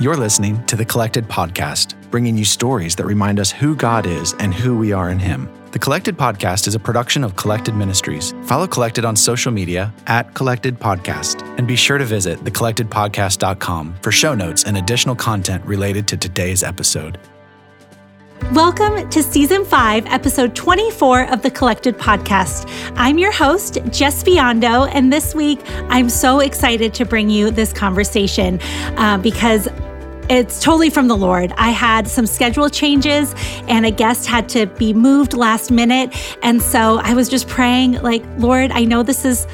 You're listening to the Collected Podcast, bringing you stories that remind us who God is and who we are in Him. The Collected Podcast is a production of Collected Ministries. Follow Collected on social media at Collected Podcast, and be sure to visit thecollectedpodcast.com for show notes and additional content related to today's episode. Welcome to season five, episode 24 of the Collected Podcast. I'm your host, Jes Biondo, and this week I'm so excited to bring you this conversation uh, because it's totally from the Lord. I had some schedule changes and a guest had to be moved last minute. And so I was just praying, like, Lord, I know this is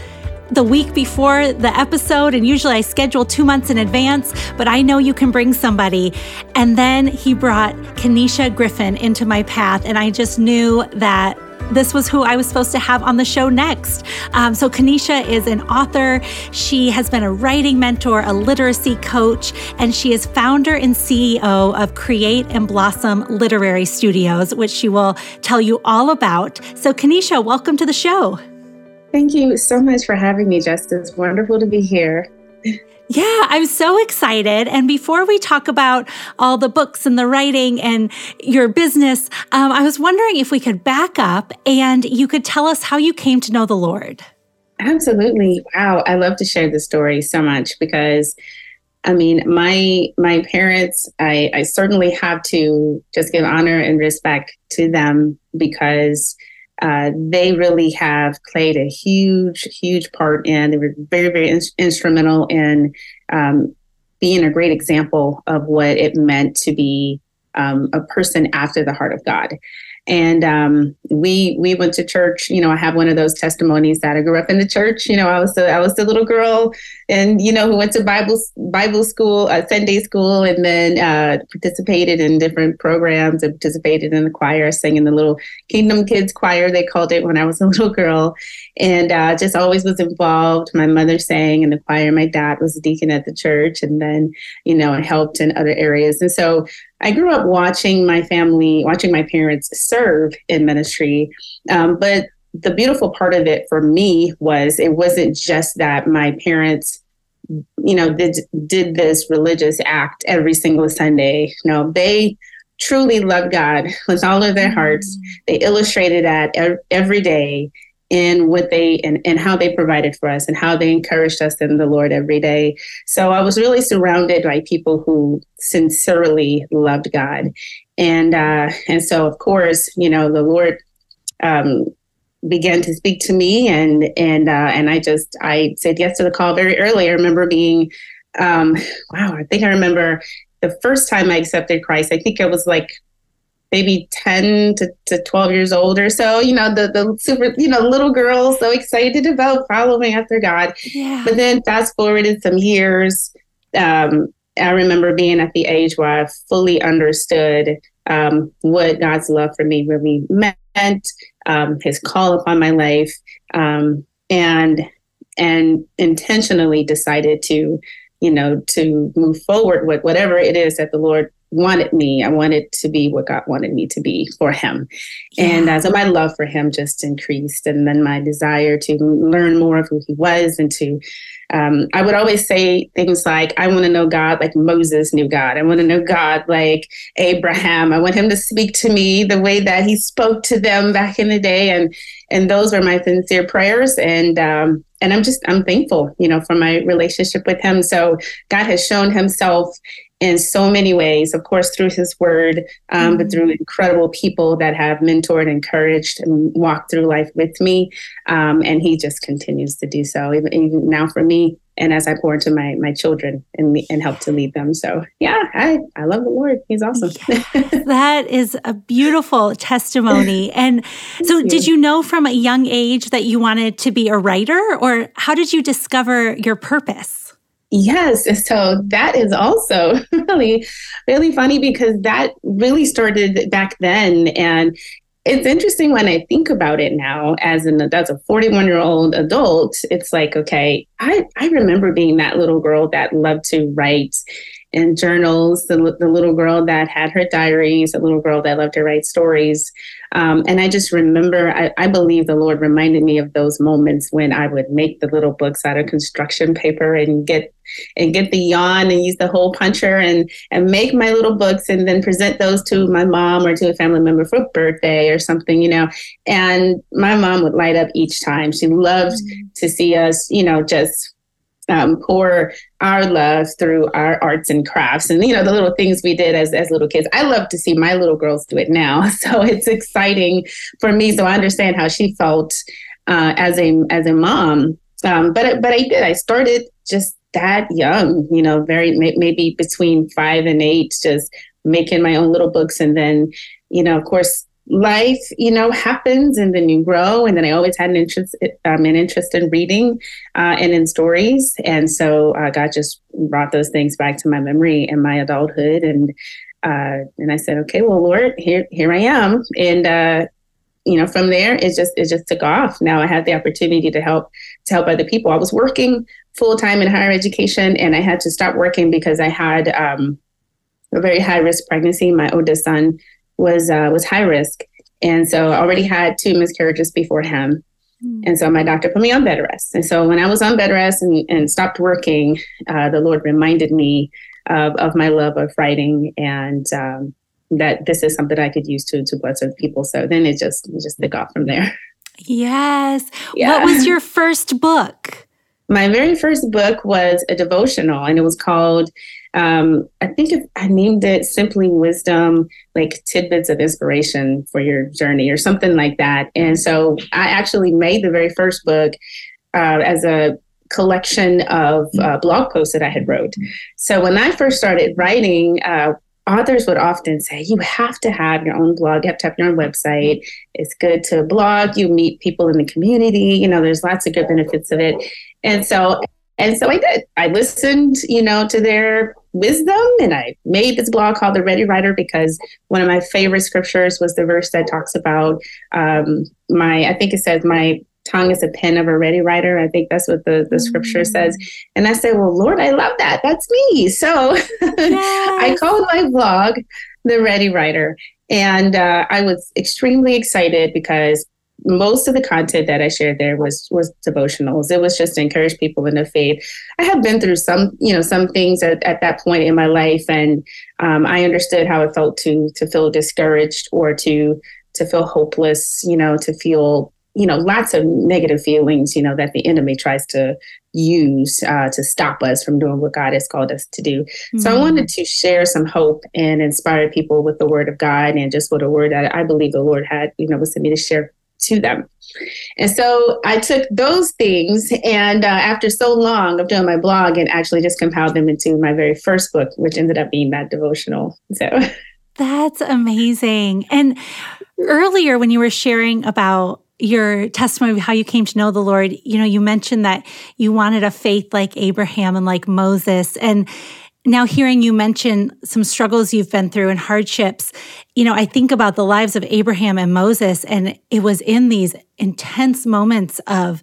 the week before the episode, and usually I schedule two months in advance, but I know you can bring somebody. And then he brought Kennisha Griffin into my path, and I just knew that this was who I was supposed to have on the show next. Um, so, Kennisha is an author. She has been a writing mentor, a literacy coach, and she is founder and CEO of Create and Blossom Literary Studios, which she will tell you all about. So, Kennisha, welcome to the show. Thank you so much for having me, Justice. Wonderful to be here. Yeah, I'm so excited. And before we talk about all the books and the writing and your business, um, I was wondering if we could back up and you could tell us how you came to know the Lord. Absolutely. Wow. I love to share the story so much because I mean, my my parents, I, I certainly have to just give honor and respect to them because uh, they really have played a huge, huge part in. They were very, very in- instrumental in um, being a great example of what it meant to be um, a person after the heart of God. And um, we we went to church. You know, I have one of those testimonies that I grew up in the church. You know, I was the I was the little girl, and you know, who went to Bible Bible school, uh, Sunday school, and then uh, participated in different programs and participated in the choir, sang in the little Kingdom Kids choir they called it when I was a little girl, and uh, just always was involved. My mother sang in the choir. My dad was a deacon at the church, and then you know, I helped in other areas. And so I grew up watching my family, watching my parents serve in ministry. Um, but the beautiful part of it for me was it wasn't just that my parents, you know, did did this religious act every single Sunday. No, they truly loved God with all of their hearts. Mm. They illustrated that every day in what they and, and how they provided for us and how they encouraged us in the Lord every day. So I was really surrounded by people who sincerely loved God. And uh, and so of course, you know, the Lord um, began to speak to me and and uh, and I just I said yes to the call very early. I remember being um, wow, I think I remember the first time I accepted Christ. I think it was like maybe 10 to, to 12 years old or so you know the the super you know little girl so excited about following after god yeah. but then fast forwarded some years um, i remember being at the age where i fully understood um, what god's love for me really meant um, his call upon my life um, and and intentionally decided to you know to move forward with whatever it is that the lord wanted me. I wanted to be what God wanted me to be for Him. Yeah. And uh, so my love for Him just increased. And then my desire to learn more of who He was and to, um, I would always say things like, I want to know God like Moses knew God. I want to know God like Abraham. I want Him to speak to me the way that He spoke to them back in the day. And, and those were my sincere prayers. And, um, and I'm just I'm thankful, you know, for my relationship with him. So God has shown himself in so many ways, of course, through his word, um, mm-hmm. but through incredible people that have mentored, encouraged, and walked through life with me. Um, and he just continues to do so, even, even, now for me. And as I pour into my my children and and help to lead them, so yeah, I I love the Lord. He's awesome. yes, that is a beautiful testimony. And so, you. did you know from a young age that you wanted to be a writer, or how did you discover your purpose? Yes. So that is also really, really funny because that really started back then. And it's interesting when I think about it now as an as a 41 year old adult, it's like, okay, I, I remember being that little girl that loved to write in journals, the, the little girl that had her diaries, the little girl that loved to write stories. Um, and I just remember, I, I, believe the Lord reminded me of those moments when I would make the little books out of construction paper and get and get the yawn and use the hole puncher and and make my little books and then present those to my mom or to a family member for a birthday or something, you know. And my mom would light up each time. She loved mm-hmm. to see us, you know, just um, pour our love through our arts and crafts and you know the little things we did as, as little kids i love to see my little girls do it now so it's exciting for me so i understand how she felt uh, as a as a mom um, but but i did i started just that young you know very maybe between five and eight just making my own little books and then you know of course life, you know, happens and then you grow. And then I always had an interest, um, an interest in reading uh, and in stories. And so uh, God just brought those things back to my memory in my adulthood. And uh, and I said, okay, well, Lord, here here I am. And uh, you know, from there, it just it just took off. Now I had the opportunity to help to help other people. I was working full time in higher education, and I had to stop working because I had um, a very high risk pregnancy. My oldest son was uh, was high risk, and so I already had two miscarriages before him. Mm. And so my doctor put me on bed rest. And so when I was on bed rest and, and stopped working, uh, the Lord reminded me of, of my love of writing and um, that this is something I could use to to bless other people. So then it just it just took off from there. Yes. Yeah. What was your first book? My very first book was a devotional, and it was called um, I think if I named it simply wisdom, like tidbits of inspiration for your journey or something like that. And so I actually made the very first book uh, as a collection of uh, blog posts that I had wrote. So when I first started writing, uh, authors would often say, you have to have your own blog, you have to have your own website. It's good to blog, you meet people in the community, you know, there's lots of good benefits of it. And so and so I did. I listened, you know, to their wisdom and I made this blog called The Ready Writer because one of my favorite scriptures was the verse that talks about um, my, I think it says, my tongue is a pen of a ready writer. I think that's what the, the scripture mm-hmm. says. And I said, Well, Lord, I love that. That's me. So. I called my blog The Ready Writer. And uh, I was extremely excited because most of the content that I shared there was was devotionals. It was just to encourage people in the faith. I have been through some, you know, some things at, at that point in my life, and um, I understood how it felt to to feel discouraged or to to feel hopeless. You know, to feel you know lots of negative feelings. You know that the enemy tries to use uh, to stop us from doing what God has called us to do. Mm-hmm. So I mm-hmm. wanted to share some hope and inspire people with the Word of God and just what a word that I believe the Lord had, you know, was to me to share to them. And so I took those things and uh, after so long of doing my blog and actually just compiled them into my very first book, which ended up being that devotional. So that's amazing. And earlier when you were sharing about your testimony of how you came to know the Lord, you know, you mentioned that you wanted a faith like Abraham and like Moses. And now hearing you mention some struggles you've been through and hardships you know i think about the lives of abraham and moses and it was in these intense moments of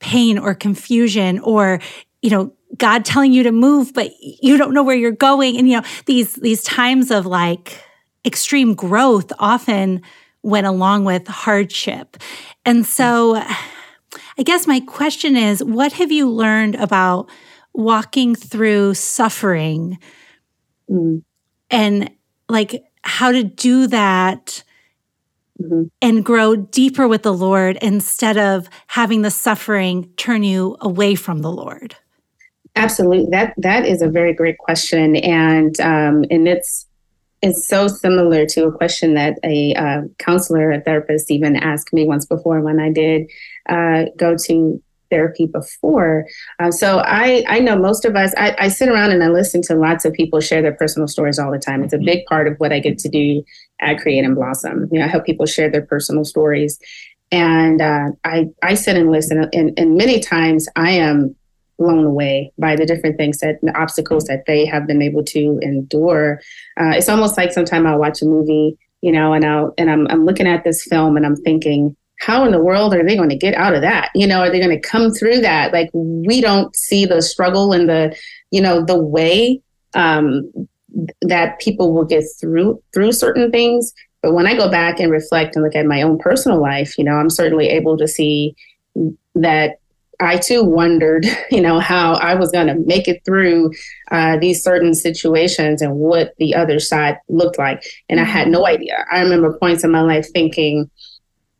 pain or confusion or you know god telling you to move but you don't know where you're going. And you know these these times of like extreme growth often went along with hardship. And so i guess my question is what have you learned about walking through suffering mm. and like how to do that mm-hmm. and grow deeper with the Lord instead of having the suffering turn you away from the Lord? Absolutely, that that is a very great question, and um, and it's it's so similar to a question that a uh, counselor, a therapist, even asked me once before when I did uh, go to therapy before. Um, so I, I know most of us, I, I, sit around and I listen to lots of people share their personal stories all the time. It's a big part of what I get to do at Create and Blossom. You know, I help people share their personal stories. And uh, I, I sit and listen, and, and many times I am blown away by the different things that the obstacles that they have been able to endure. Uh, it's almost like sometimes I'll watch a movie, you know, and I'll and I'm I'm looking at this film and I'm thinking, how in the world are they going to get out of that? You know, are they going to come through that? Like we don't see the struggle and the, you know, the way um, that people will get through through certain things. But when I go back and reflect and look at my own personal life, you know, I'm certainly able to see that I too wondered, you know, how I was going to make it through uh, these certain situations and what the other side looked like. And I had no mm-hmm. idea. I remember points in my life thinking,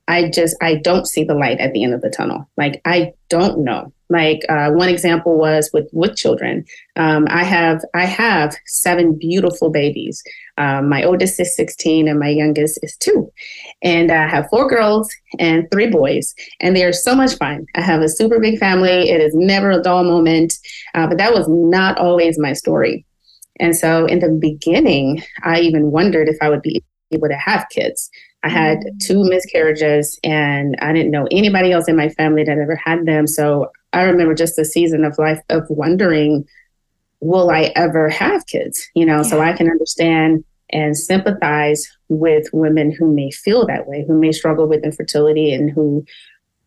I just, I don't see the light at the end of the tunnel. Like, I don't know. Like uh, one example was with with children. Um, I have I have seven beautiful babies. Um, my oldest is 16 and my youngest is two. And I have four girls and three boys, and they are so much fun. I have a super big family. It is never a dull moment, uh, but that was not always my story. And so in the beginning, I even wondered if I would be able to have kids. I had two miscarriages, and I didn't know anybody else in my family that ever had them. So I remember just a season of life of wondering, will I ever have kids? You know, yeah. so I can understand and sympathize with women who may feel that way, who may struggle with infertility and who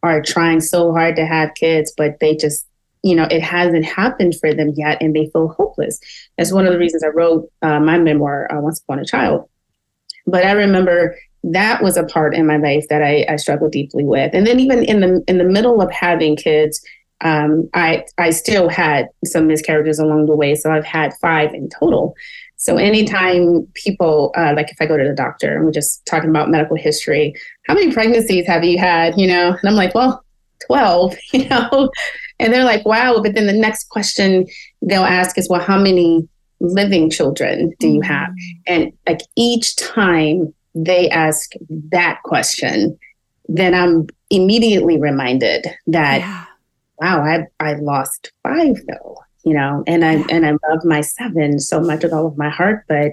are trying so hard to have kids, but they just, you know, it hasn't happened for them yet and they feel hopeless. That's one of the reasons I wrote uh, my memoir, uh, Once Upon a Child. But I remember that was a part in my life that I, I struggled deeply with. And then even in the in the middle of having kids, um, I I still had some miscarriages along the way. So I've had five in total. So anytime people uh, like if I go to the doctor and we're just talking about medical history, how many pregnancies have you had? You know, and I'm like, well, twelve. You know, and they're like, wow. But then the next question they'll ask is, well, how many living children do you have? Mm-hmm. And like each time they ask that question, then I'm immediately reminded that. Yeah wow, I I lost five though, you know, and I and I love my seven so much with all of my heart, but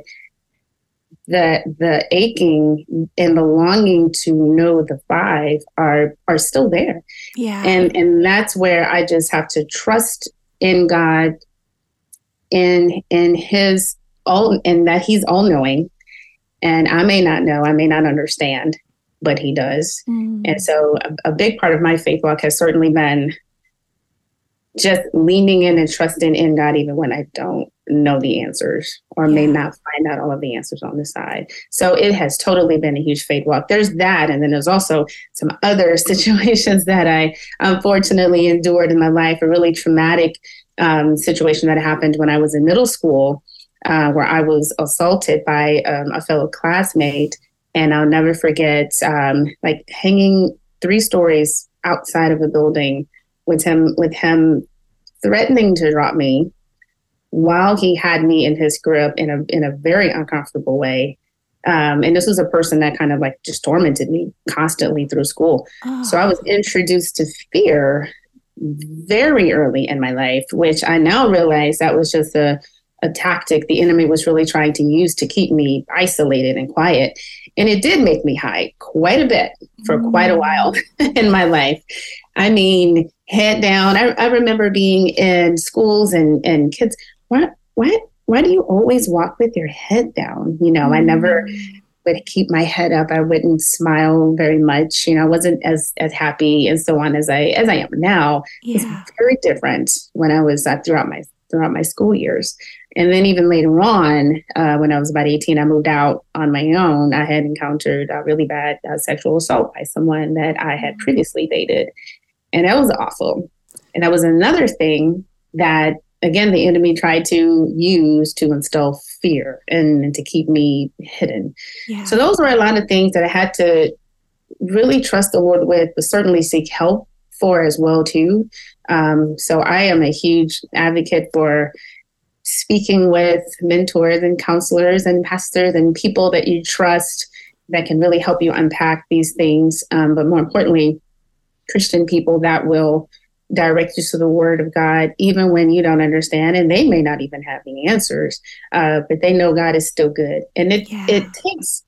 the the aching and the longing to know the five are are still there. Yeah. And and that's where I just have to trust in God in in his all and that he's all knowing. And I may not know, I may not understand, but he does. Mm. And so a, a, big part of my faith walk has certainly been just leaning in and trusting in God, even when I don't know the answers or yeah. may not find out all of the answers on the side. So it has totally been a huge faith walk. There's that. And then there's also some other situations that I unfortunately endured in my life, a really traumatic um, situation that happened when I was in middle school, uh, where I was assaulted by um, a fellow classmate. And I'll never forget, um, like hanging three stories outside of a building with him with him threatening to drop me while he had me in his grip in a in a very uncomfortable way. Um, and this was a person that kind of like just tormented me constantly through school. Oh. So I was introduced to fear very early in my life, which I now realize that was just a, a tactic the enemy was really trying to use to keep me isolated and quiet. And it did make me hide quite a bit for mm. quite a while in my life. I mean, head down. I, I remember being in schools and, and kids, why, why, why do you always walk with your head down? You know, mm-hmm. I never mm. would keep my head up. I wouldn't smile very much. You know, I wasn't as, as happy and so on as I, as I am now. Yeah. It's very different when I was uh, throughout my, throughout my school years. And then even later on, uh, when I was about 18, I moved out on my own. I had encountered a really bad uh, sexual assault by someone that I had previously dated. And that was awful. And that was another thing that, again, the enemy tried to use to instill fear and, and to keep me hidden. Yeah. So those were a lot of things that I had to really trust the Lord with, but certainly seek help for as well too. Um, so I am a huge advocate for speaking with mentors and counselors and pastors and people that you trust that can really help you unpack these things. Um, but more importantly, Christian people that will direct you to the word of God, even when you don't understand, and they may not even have the answers, uh, but they know God is still good. And it, yeah. it takes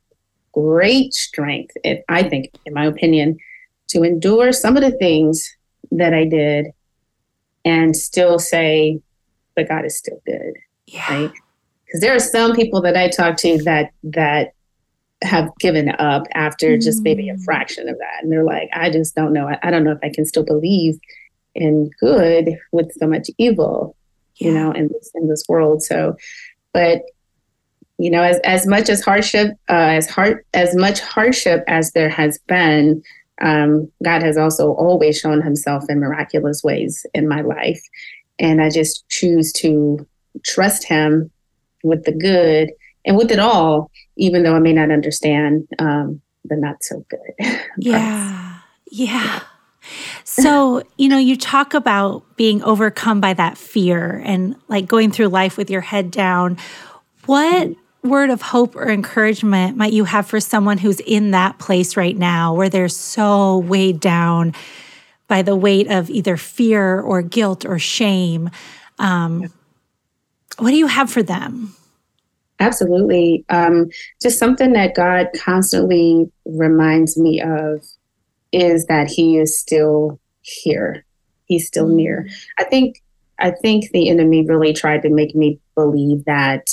great strength, it, I think, in my opinion, to endure some of the things that I did and still say, but God is still good. Yeah. Right? Because there are some people that I talk to that that have given up after just maybe a mm. fraction of that. And they're like, I just don't know. I, I don't know if I can still believe in good with so much evil, yeah. you know, in this in this world. So, but you know, as as much as hardship, uh, as hard as much hardship as there has been, um, God has also always shown himself in miraculous ways in my life. And I just choose to trust him with the good and with it all, even though I may not understand um, the not so good. yeah. Yeah. So, you know, you talk about being overcome by that fear and like going through life with your head down. What word of hope or encouragement might you have for someone who's in that place right now where they're so weighed down by the weight of either fear or guilt or shame? Um, what do you have for them? Absolutely. Um, just something that God constantly reminds me of is that He is still here. He's still near. Mm. I think I think the enemy really tried to make me believe that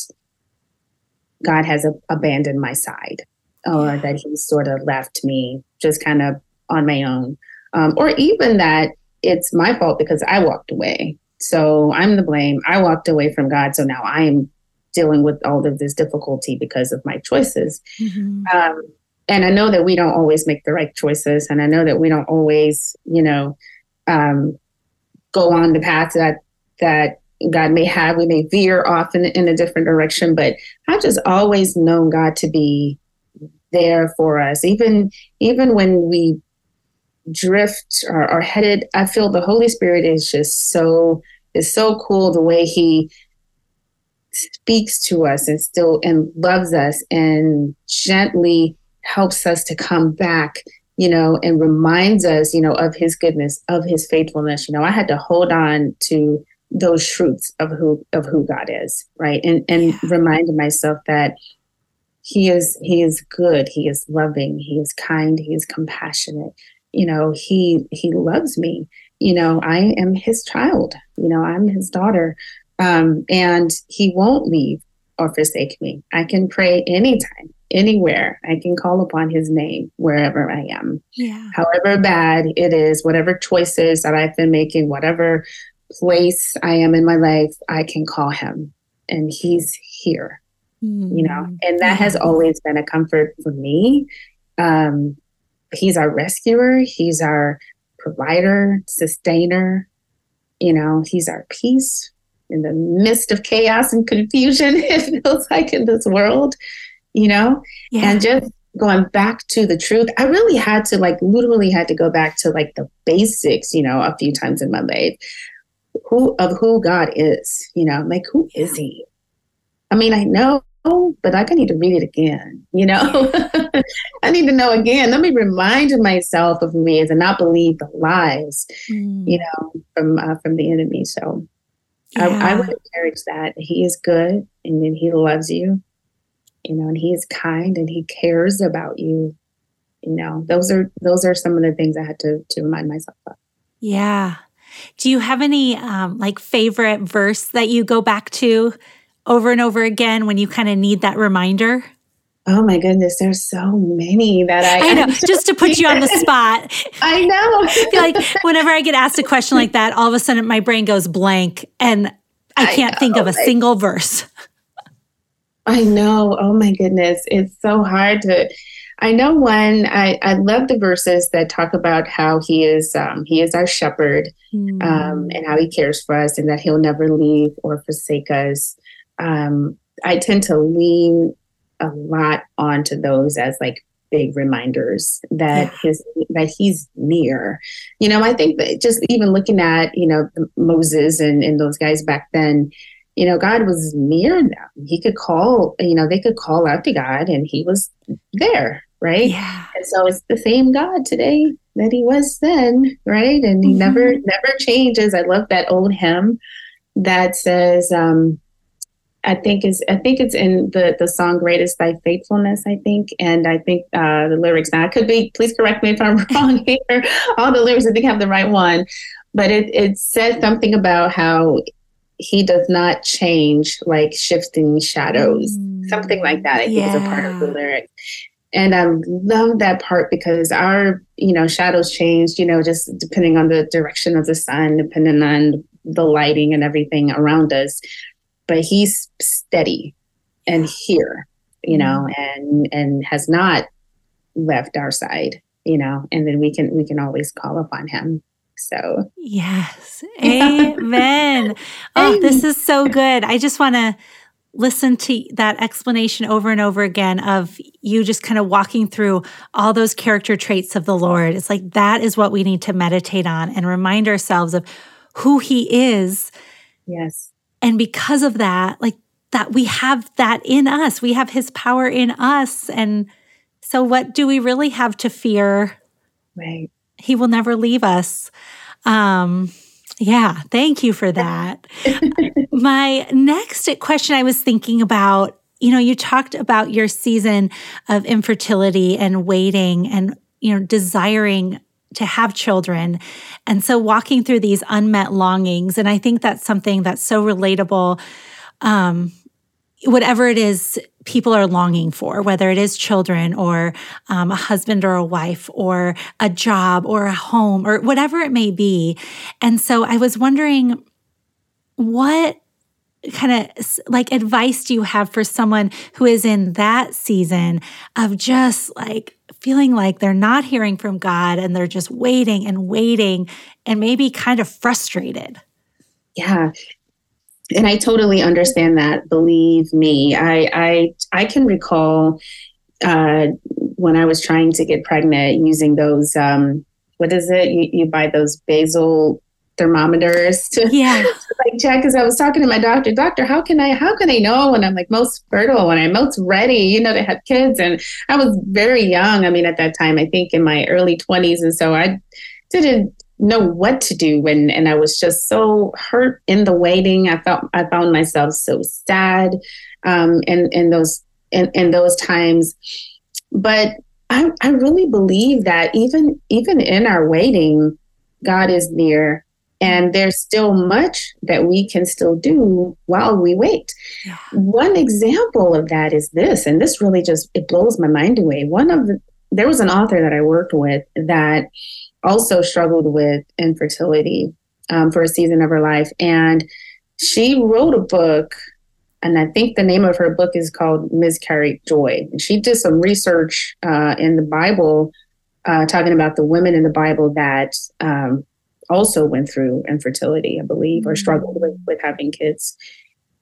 God has a, abandoned my side or that he sort of left me just kind of on my own. Um, or even that it's my fault because I walked away. So I'm the blame. I walked away from God. So now I am dealing with all of this difficulty because of my choices. Mm-hmm. Um, and I know that we don't always make the right choices. And I know that we don't always, you know, um, go on the path that, that God may have. We may veer off in, in a different direction, but I've just always known God to be there for us. Even even when we drift or are headed, I feel the Holy Spirit is just so is so cool the way He speaks to us and still and loves us and gently helps us to come back you know and reminds us you know of his goodness of his faithfulness you know i had to hold on to those truths of who of who God is, right? And and yeah. myself that he is he is good, he is loving, he is kind, he is compassionate. You know, he he loves me. You know, I am his child. You know, I'm his daughter. Um, and he won't leave or forsake me. I can pray anytime, anywhere. I can call upon his name wherever I am. Yeah. However bad it is, whatever choices that I've been making, whatever place I am in my life, I can call him and he's here, mm-hmm. you know, mm. and that has always been a comfort for me. Um, he's our rescuer, he's our provider, sustainer, you know, he's our peace in the midst of chaos and confusion, it feels like in this world, you know, yeah. and just going back to the truth i really had to like literally had to go back to like the basics you know a few times in my life who of who God is. You know, like who is He? I mean, I know, but like I need to read it again. You know, I need to know again. Let me remind myself of who He is and not believe the lies. Mm. You know, from uh, from the enemy. So. Yeah. I, I would encourage that he is good and then he loves you you know and he is kind and he cares about you you know those are those are some of the things i had to to remind myself of yeah do you have any um, like favorite verse that you go back to over and over again when you kind of need that reminder? Oh my goodness, there's so many that I, I know. Just to put you on the spot. I know. I feel like whenever I get asked a question like that, all of a sudden my brain goes blank and I can't I think of a single verse. I know. Oh my goodness. It's so hard to I know one. I, I love the verses that talk about how he is um, he is our shepherd, mm. um, and how he cares for us, and that he'll never leave or forsake us. Um, I tend to lean a lot onto those as like big reminders that yeah. his that he's near. You know, I think that just even looking at you know Moses and and those guys back then, you know, God was near them. He could call, you know, they could call out to God and he was there right? Yeah. And so it's the same God today that he was then, right? And he mm-hmm. never never changes. I love that old hymn that says, um, I think is I think it's in the the song "Great Is Thy Faithfulness." I think, and I think uh, the lyrics. Now, I could be. Please correct me if I'm wrong here. All the lyrics, I think, have the right one, but it it says something about how he does not change like shifting shadows, mm. something like that. I think yeah. is a part of the lyric. And I love that part because our, you know, shadows change, you know, just depending on the direction of the sun, depending on the lighting and everything around us. But he's steady and here, you know, mm-hmm. and and has not left our side. you know, and then we can we can always call upon him. So yes, amen. oh, this is so good. I just want to listen to that explanation over and over again of you just kind of walking through all those character traits of the Lord. It's like that is what we need to meditate on and remind ourselves of who He is. Yes. And because of that, like that, we have that in us. We have His power in us. And so, what do we really have to fear? Right. He will never leave us. Um, yeah, thank you for that. My next question I was thinking about, you know, you talked about your season of infertility and waiting and, you know, desiring to have children. And so walking through these unmet longings. And I think that's something that's so relatable. Um, whatever it is people are longing for, whether it is children or um, a husband or a wife or a job or a home or whatever it may be. And so I was wondering what kind of like advice do you have for someone who is in that season of just like feeling like they're not hearing from God and they're just waiting and waiting and maybe kind of frustrated? Yeah and I totally understand that. Believe me, I I I can recall uh, when I was trying to get pregnant using those. Um, what is it? You, you buy those basal thermometers to, yeah. like check because I was talking to my doctor, doctor, how can I how can I know when I'm like most fertile, when I'm most ready, you know, to have kids? And I was very young. I mean, at that time, I think in my early 20s. And so I didn't know what to do and and I was just so hurt in the waiting. I felt I found myself so sad um in in those in, in those times. But I, I really believe that even even in our waiting, God is near and there's still much that we can still do while we wait. Yeah. One example of that is this, and this really just it blows my mind away. One of the there was an author that I worked with that also struggled with infertility um, for a season of her life. And she wrote a book, and I think the name of her book is called Miscarried Joy. And she did some research uh, in the Bible, uh, talking about the women in the Bible that um, also went through infertility, I believe, or struggled with, with having kids.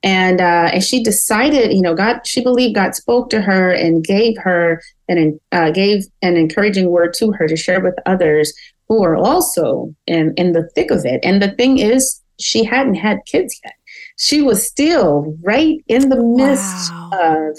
And uh, and she decided, you know, God. She believed God spoke to her and gave her and uh, gave an encouraging word to her to share with others who are also in, in the thick of it. And the thing is, she hadn't had kids yet. She was still right in the midst wow. of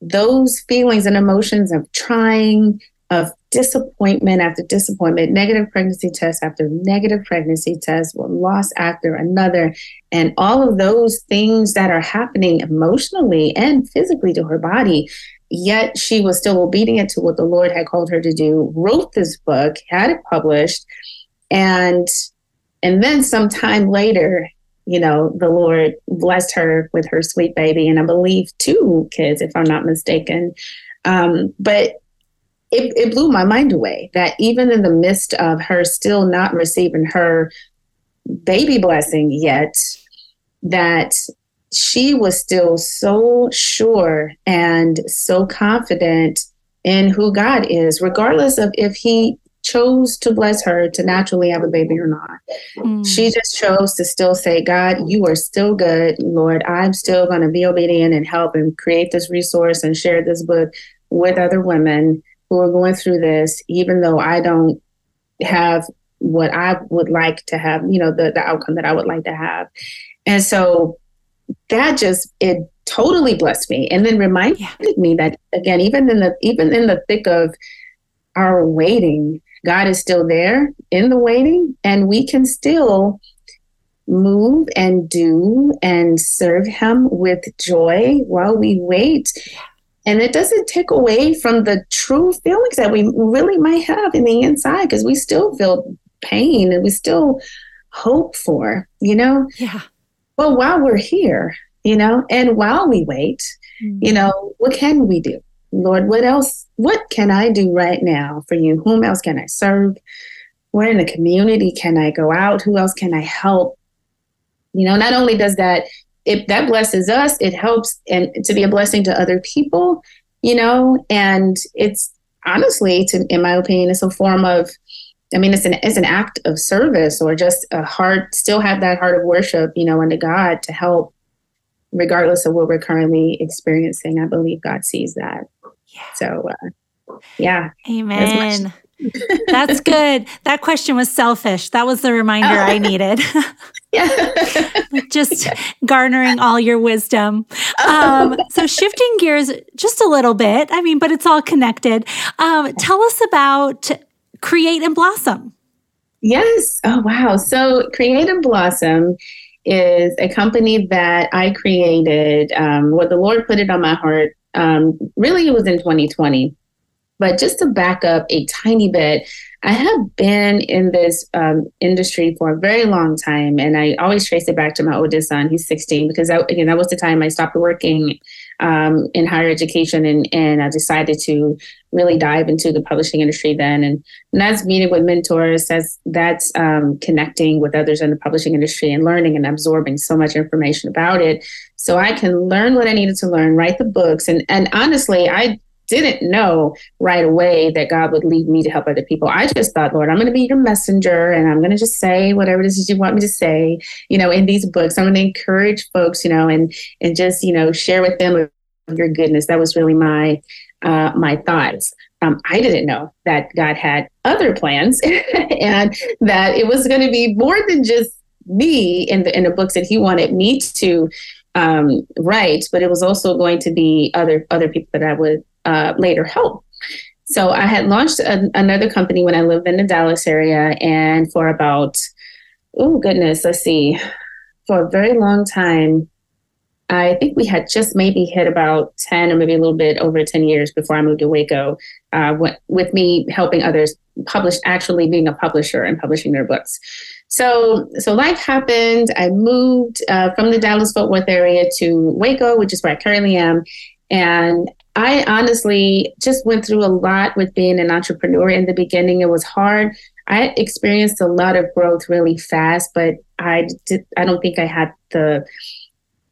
those feelings and emotions of trying, of disappointment after disappointment, negative pregnancy test after negative pregnancy test, one loss after another, and all of those things that are happening emotionally and physically to her body yet she was still obedient to what the Lord had called her to do, wrote this book, had it published, and and then some time later, you know, the Lord blessed her with her sweet baby, and I believe two kids, if I'm not mistaken. Um, but it, it blew my mind away that even in the midst of her still not receiving her baby blessing yet, that she was still so sure and so confident in who God is, regardless of if He chose to bless her to naturally have a baby or not. Mm. She just chose to still say, God, you are still good. Lord, I'm still going to be obedient and help and create this resource and share this book with other women who are going through this, even though I don't have what I would like to have, you know, the, the outcome that I would like to have. And so that just it totally blessed me and then reminded yeah. me that again even in the even in the thick of our waiting god is still there in the waiting and we can still move and do and serve him with joy while we wait and it doesn't take away from the true feelings that we really might have in the inside because we still feel pain and we still hope for you know yeah well, while we're here, you know, and while we wait, mm-hmm. you know, what can we do? Lord, what else? What can I do right now for you? Whom else can I serve? Where in the community can I go out? Who else can I help? You know, not only does that, if that blesses us, it helps and to be a blessing to other people, you know, and it's, honestly, to, in my opinion, it's a form of, I mean, it's an it's an act of service or just a heart, still have that heart of worship, you know, unto God to help, regardless of what we're currently experiencing. I believe God sees that. Yeah. So, uh, yeah. Amen. That's good. That question was selfish. That was the reminder. I needed. yeah. just garnering all your wisdom. Um, so, shifting gears just a little bit, I mean, but it's all connected. Um, tell us about Create and Blossom. Yes. Oh, wow. So, Create and Blossom is a company that I created. Um, what the Lord put it on my heart. Um, really, it was in 2020. But just to back up a tiny bit, I have been in this um, industry for a very long time, and I always trace it back to my oldest son. He's 16 because again, that was the time I stopped working um, in higher education, and and I decided to really dive into the publishing industry then. And, and that's meeting with mentors, that's that's um, connecting with others in the publishing industry and learning and absorbing so much information about it, so I can learn what I needed to learn, write the books, and and honestly, I didn't know right away that God would lead me to help other people. I just thought, Lord, I'm going to be your messenger and I'm going to just say whatever it is you want me to say, you know, in these books. I'm going to encourage folks, you know, and and just, you know, share with them your goodness. That was really my uh, my thoughts. Um, I didn't know that God had other plans and that it was going to be more than just me in the in the books that He wanted me to um, write, but it was also going to be other other people that I would uh, later help. So I had launched a, another company when I lived in the Dallas area, and for about oh goodness, let's see, for a very long time, I think we had just maybe hit about 10 or maybe a little bit over 10 years before I moved to Waco, uh, with me helping others publish, actually being a publisher and publishing their books. So, so life happened. I moved uh, from the Dallas Fort Worth area to Waco, which is where I currently am. And I honestly just went through a lot with being an entrepreneur in the beginning. It was hard. I experienced a lot of growth really fast, but I did, I don't think I had the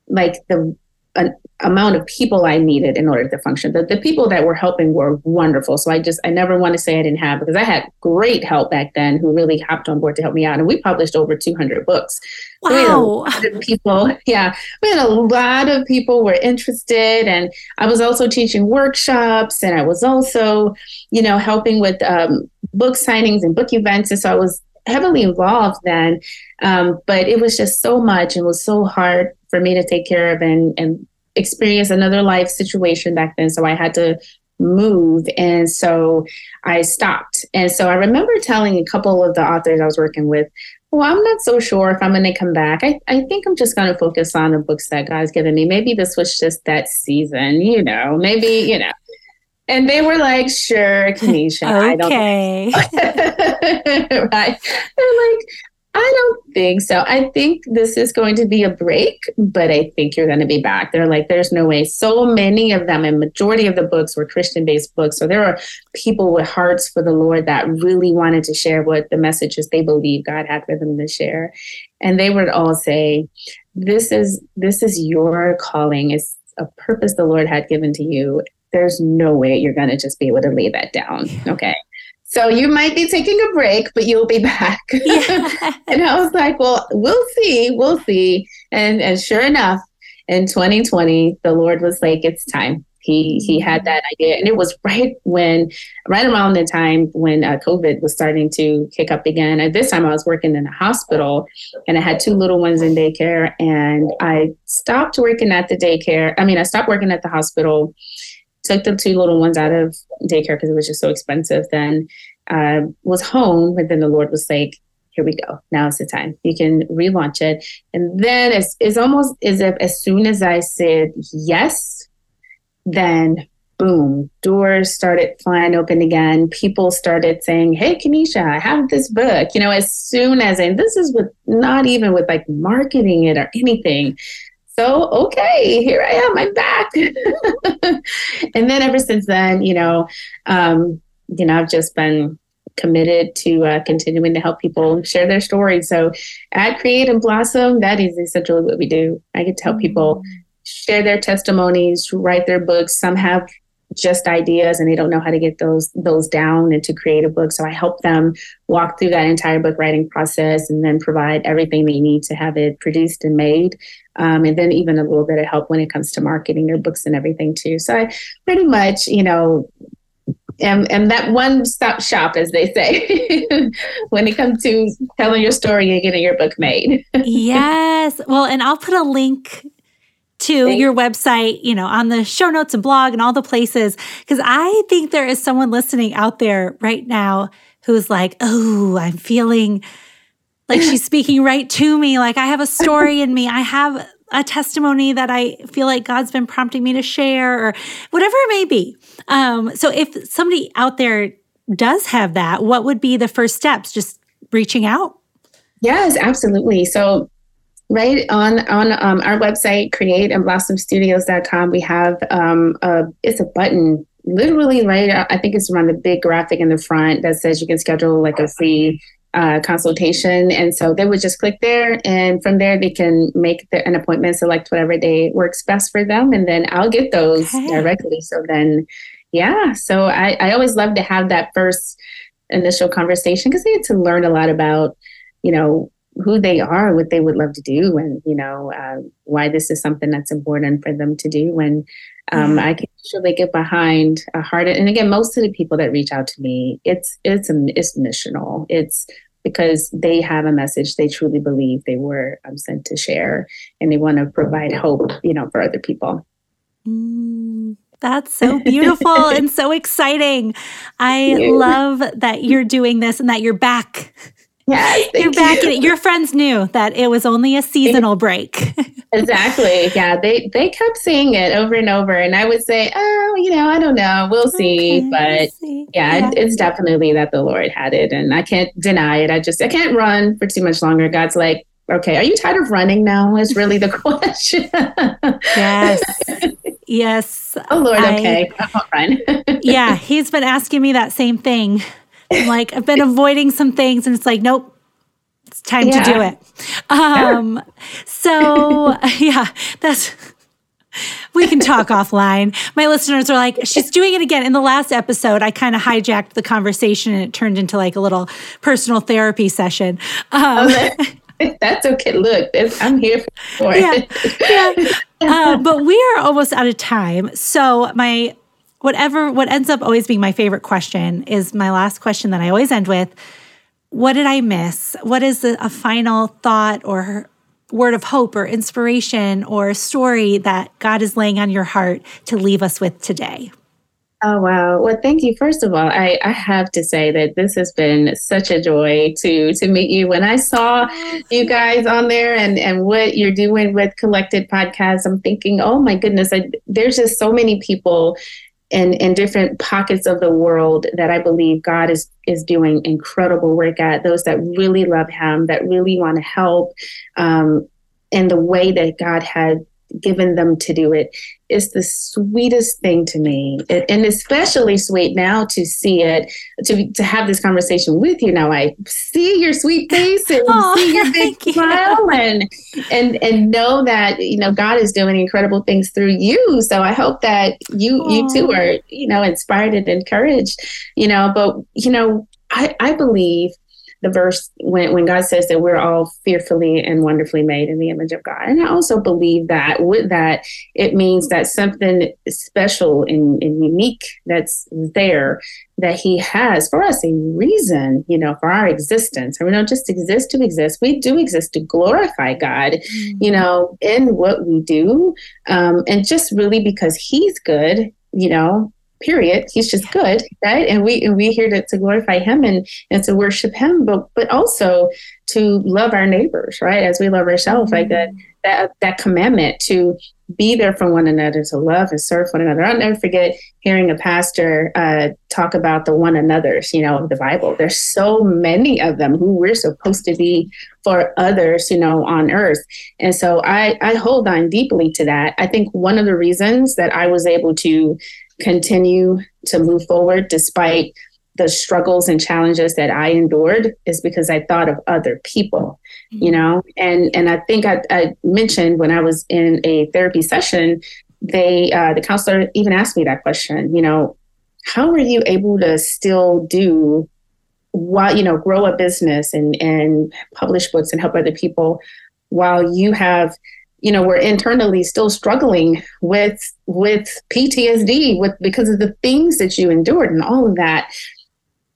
like the an amount of people I needed in order to function. The, the people that were helping were wonderful. So I just, I never want to say I didn't have because I had great help back then who really hopped on board to help me out. And we published over 200 books. Wow. People, yeah, we had a lot of people were interested. And I was also teaching workshops and I was also, you know, helping with um, book signings and book events. And so I was heavily involved then. Um, but it was just so much and was so hard for me to take care of and, and experience another life situation back then. So I had to move. And so I stopped. And so I remember telling a couple of the authors I was working with, well, I'm not so sure if I'm going to come back. I, I think I'm just going to focus on the books that God's given me. Maybe this was just that season, you know, maybe, you know. And they were like, sure, Kennisha. okay. I don't right. They're like, I don't think so. I think this is going to be a break, but I think you're going to be back. They're like, there's no way. So many of them, and majority of the books were Christian based books. So there are people with hearts for the Lord that really wanted to share what the messages they believe God had for them to share. And they would all say, this is, this is your calling. It's a purpose the Lord had given to you. There's no way you're going to just be able to lay that down. Okay. So you might be taking a break, but you'll be back. Yeah. and I was like, well, we'll see, we'll see. And and sure enough, in 2020, the Lord was like, it's time. He he had that idea, and it was right when, right around the time when uh, COVID was starting to kick up again. At this time, I was working in a hospital, and I had two little ones in daycare, and I stopped working at the daycare. I mean, I stopped working at the hospital took the two little ones out of daycare because it was just so expensive. Then uh, was home, but then the Lord was like, "Here we go. Now is the time. You can relaunch it." And then it's, it's almost as if as soon as I said yes, then boom, doors started flying open again. People started saying, Hey, Kennisha, I have this book. You know, as soon as, and this is with not even with like marketing it or anything. So, okay, here I am, I'm back. and then ever since then, you know, um, you know, I've just been committed to uh, continuing to help people share their stories. So at Create and Blossom, that is essentially what we do. I get to help people mm-hmm. share their testimonies, write their books. Some have just ideas and they don't know how to get those those down into create a book. So I help them walk through that entire book writing process and then provide everything they need to have it produced and made. Um, and then even a little bit of help when it comes to marketing their books and everything too. So I pretty much, you know, am, am that one stop shop, as they say, when it comes to telling your story and getting your book made. yes. Well, and I'll put a link to Thanks. your website, you know, on the show notes and blog and all the places. Because I think there is someone listening out there right now who's like, oh, I'm feeling like she's speaking right to me. Like I have a story in me. I have a testimony that I feel like God's been prompting me to share or whatever it may be. Um, so if somebody out there does have that, what would be the first steps? Just reaching out? Yes, absolutely. So right on on um, our website create and blossomstudios.com we have um, a it's a button literally right i think it's around the big graphic in the front that says you can schedule like a free uh, consultation and so they would just click there and from there they can make the, an appointment select whatever day works best for them and then i'll get those okay. directly so then yeah so I, I always love to have that first initial conversation because they get to learn a lot about you know who they are, what they would love to do, and you know uh, why this is something that's important for them to do. And um, I can usually get behind a heart. And again, most of the people that reach out to me, it's it's a, it's missional. It's because they have a message they truly believe they were um, sent to share, and they want to provide hope, you know, for other people. Mm. That's so beautiful and so exciting. I love that you're doing this and that you're back Yes, you're back you. in it. Your friends knew that it was only a seasonal break. exactly. Yeah, they they kept saying it over and over, and I would say, "Oh, you know, I don't know. We'll see." Okay, but we'll see. Yeah, yeah. It's definitely that the Lord had it, and I can't deny it. I just I can't run for too much longer. God's like, "Okay, are you tired of running now?" Is really the question. yes. Yes. Oh Lord, I, okay. I won't run. yeah, he's been asking me that same thing I'm like, I've been avoiding some things, and it's like, nope, it's time yeah. to do it. Um, so yeah, that's we can talk offline. My listeners are like, she's doing it again. In the last episode, I kind of hijacked the conversation and it turned into like a little personal therapy session. Um, that's okay. Look, I'm here for it. Yeah, yeah. Uh, but we are almost out of time. So my whatever what ends up always being my favorite question is my last question that I always end with. What did I miss? What is a, a final thought or word of hope or inspiration or story that God is laying on your heart to leave us with today? Oh wow! Well, thank you. First of all, I, I have to say that this has been such a joy to to meet you. When I saw you guys on there and and what you're doing with Collected Podcasts, I'm thinking, oh my goodness, I, there's just so many people in, in different pockets of the world that I believe God is is doing incredible work at. Those that really love Him, that really want to help, um, in the way that God had given them to do it is the sweetest thing to me. And especially sweet now to see it to, to have this conversation with you. Now i see your sweet face and oh, see your big smile and and and know that you know god is doing incredible things through you. So i hope that you oh. you too are you know inspired and encouraged you know. But you know i i believe the verse when, when God says that we're all fearfully and wonderfully made in the image of God. And I also believe that with that, it means that something special and, and unique that's there that He has for us a reason, you know, for our existence. And we don't just exist to exist, we do exist to glorify God, mm-hmm. you know, in what we do. Um, and just really because He's good, you know, period he's just good right? And we and we here to, to glorify him and and to worship him but but also to love our neighbors right? As we love ourselves mm-hmm. like that that that commandment to be there for one another to love and serve one another. I'll never forget hearing a pastor uh, talk about the one another's you know of the bible. There's so many of them who we're supposed to be for others you know on earth. And so i i hold on deeply to that. I think one of the reasons that i was able to continue to move forward despite the struggles and challenges that I endured is because I thought of other people, you know, and and I think I, I mentioned when I was in a therapy session they uh, the counselor even asked me that question. You know, how are you able to still do while you know grow a business and and publish books and help other people while you have you know we're internally still struggling with with PTSD with because of the things that you endured and all of that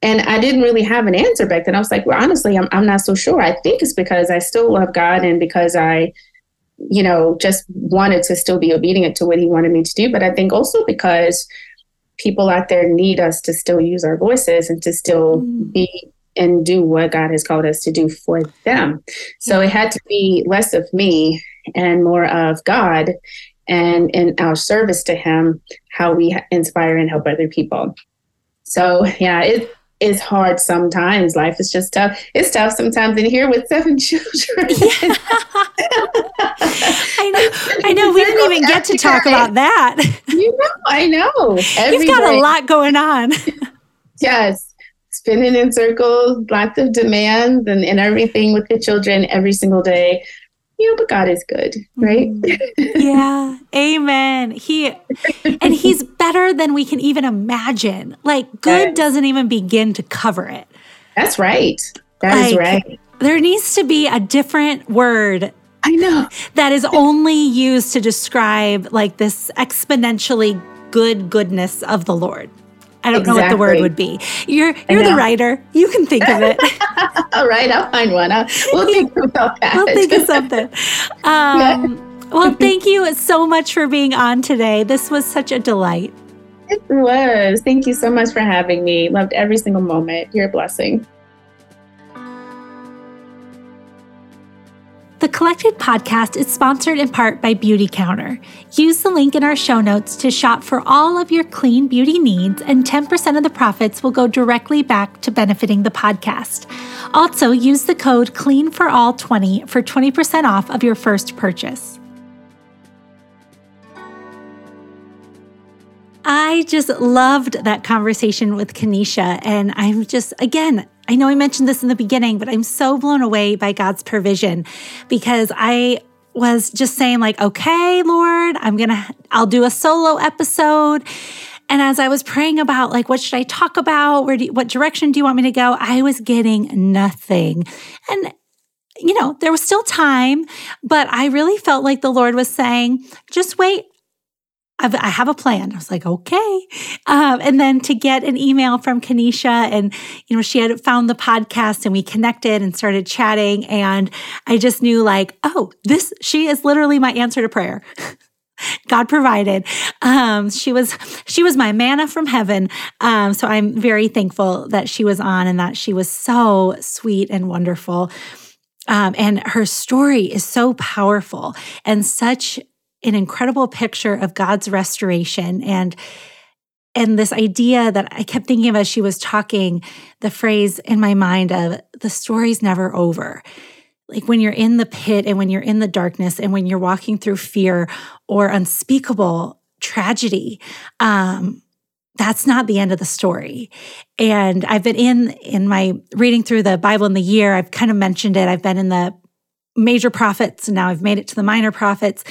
and I didn't really have an answer back then. I was like, well, honestly, I'm, I'm not so sure. I think it's because I still love God and because I, you know, just wanted to still be obedient to what He wanted me to do. But I think also because people out there need us to still use our voices and to still mm. be and do what God has called us to do for them. So it had to be less of me and more of God and in our service to Him, how we inspire and help other people. So yeah, it is hard sometimes. Life is just tough. It's tough sometimes in here with seven children. Yeah. I know. I know. We didn't even get to talk about that. You know, I know. Every You've got day. a lot going on. yes. Spinning in circles, lots of demands and, and everything with the children every single day you know, but God is good, right? Mm-hmm. yeah. Amen. He and he's better than we can even imagine. Like good doesn't even begin to cover it. That's right. That like, is right. There needs to be a different word I know. That is only used to describe like this exponentially good goodness of the Lord. I don't exactly. know what the word would be. You're you're the writer. You can think of it. All right, I'll find one. I'll, we'll think about that. We'll think of something. Um, well, thank you so much for being on today. This was such a delight. It was. Thank you so much for having me. Loved every single moment. You're a blessing. The Collected podcast is sponsored in part by Beautycounter. Use the link in our show notes to shop for all of your clean beauty needs, and 10% of the profits will go directly back to benefiting the podcast. Also, use the code CLEANFORALL20 for 20% off of your first purchase. I just loved that conversation with Kennisha, and I'm just, again, I know I mentioned this in the beginning, but I'm so blown away by God's provision because I was just saying like, okay, Lord, I'm going to I'll do a solo episode. And as I was praying about like what should I talk about? Where do you, what direction do you want me to go? I was getting nothing. And you know, there was still time, but I really felt like the Lord was saying, just wait I've, I have a plan. I was like, okay. Um, and then to get an email from Kennisha and, you know, she had found the podcast and we connected and started chatting. And I just knew like, oh, this, she is literally my answer to prayer. God provided. Um, she was she was my manna from heaven. Um, so I'm very thankful that she was on and that she was so sweet and wonderful. Um, and her story is so powerful and such an incredible picture of God's restoration and and this idea that I kept thinking of as she was talking, the phrase in my mind of the story's never over. Like when you're in the pit and when you're in the darkness and when you're walking through fear or unspeakable tragedy, um, that's not the end of the story. And I've been in in my reading through the Bible in the year. I've kind of mentioned it. I've been in the major prophets. And now I've made it to the minor prophets.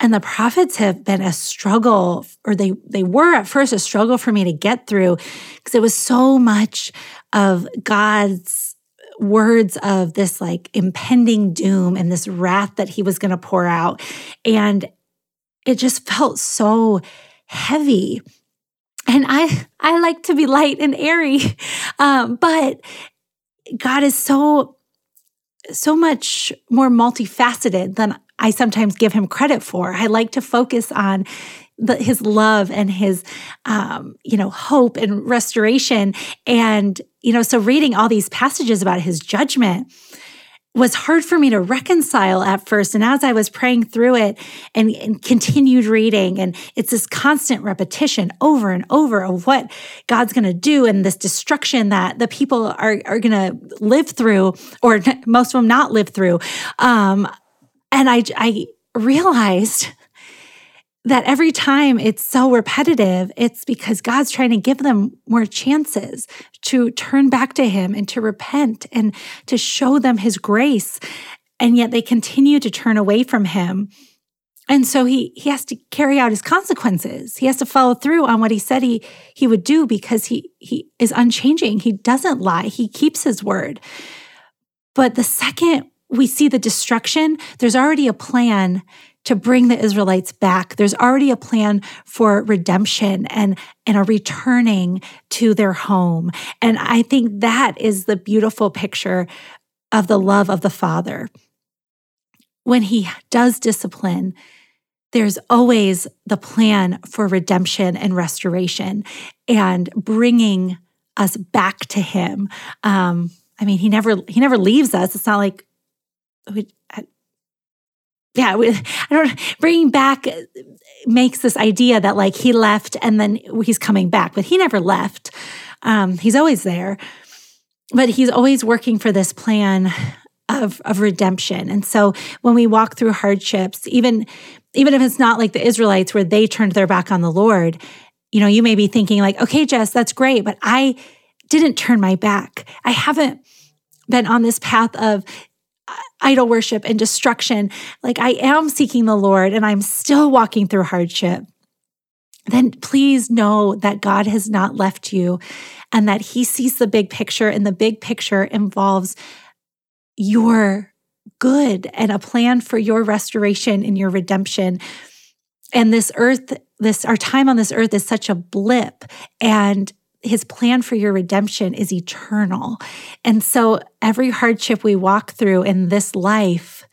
And the prophets have been a struggle, or they, they were at first a struggle for me to get through because it was so much of God's words of this like impending doom and this wrath that he was going to pour out. And it just felt so heavy. And I, I like to be light and airy, um, but God is so so much more multifaceted than I sometimes give him credit for. I like to focus on the, his love and his, um, you know, hope and restoration. And, you know, so reading all these passages about his judgment, was hard for me to reconcile at first. And as I was praying through it and, and, continued reading, and it's this constant repetition over and over of what God's going to do and this destruction that the people are, are going to live through, or most of them not live through. Um, and I, I realized that every time it's so repetitive, it's because God's trying to give them more chances to turn back to Him and to repent and to show them His grace. And yet they continue to turn away from Him. And so he he has to carry out his consequences. He has to follow through on what he said he he would do because he he is unchanging. He doesn't lie. He keeps his word. But the second we see the destruction, there's already a plan to bring the Israelites back. There's already a plan for redemption and, and a returning to their home. And I think that is the beautiful picture of the love of the Father. When he does discipline, there's always the plan for redemption and restoration and bringing us back to him. Um, I mean, he never he never leaves us. It's not like we, yeah, we, I don't bringing back makes this idea that like he left and then he's coming back, but he never left. Um, he's always there, but he's always working for this plan of of redemption. And so when we walk through hardships, even even if it's not like the Israelites where they turned their back on the Lord, you know, you may be thinking like, okay, Jes, that's great, but I didn't turn my back. I haven't been on this path of uh, idol worship and destruction. Like I am seeking the Lord and I'm still walking through hardship. Then please know that God has not left you and that He sees the big picture, and the big picture involves your good and a plan for your restoration and your redemption. And this earth, this our time on this earth is such a blip and his plan for your redemption is eternal. And so every hardship we walk through in this life,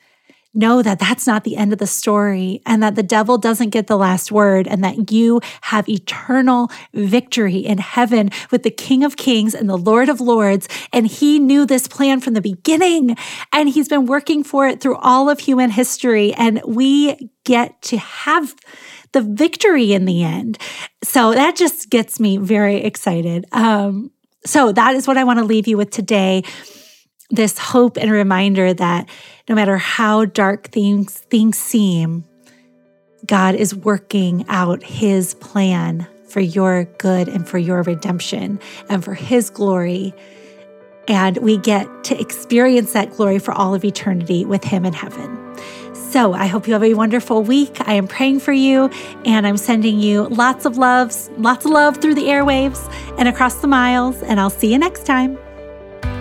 know that that's not the end of the story and that the devil doesn't get the last word and that you have eternal victory in heaven with the King of Kings and the Lord of Lords. And he knew this plan from the beginning and he's been working for it through all of human history. And we get to have the victory in the end. So that just gets me very excited. Um, so that is what I want to leave you with today this hope and reminder that no matter how dark things, things seem, God is working out his plan for your good and for your redemption and for his glory. And we get to experience that glory for all of eternity with him in heaven. So I hope you have a wonderful week. I am praying for you and I'm sending you lots of loves, lots of love through the airwaves and across the miles. And I'll see you next time.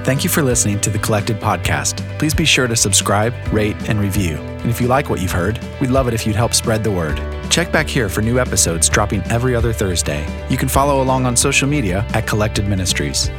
Thank you for listening to the Collected Podcast. Please be sure to subscribe, rate, and review. And if you like what you've heard, we'd love it if you'd help spread the word. Check back here for new episodes dropping every other Thursday. You can follow along on social media at Collected Ministries.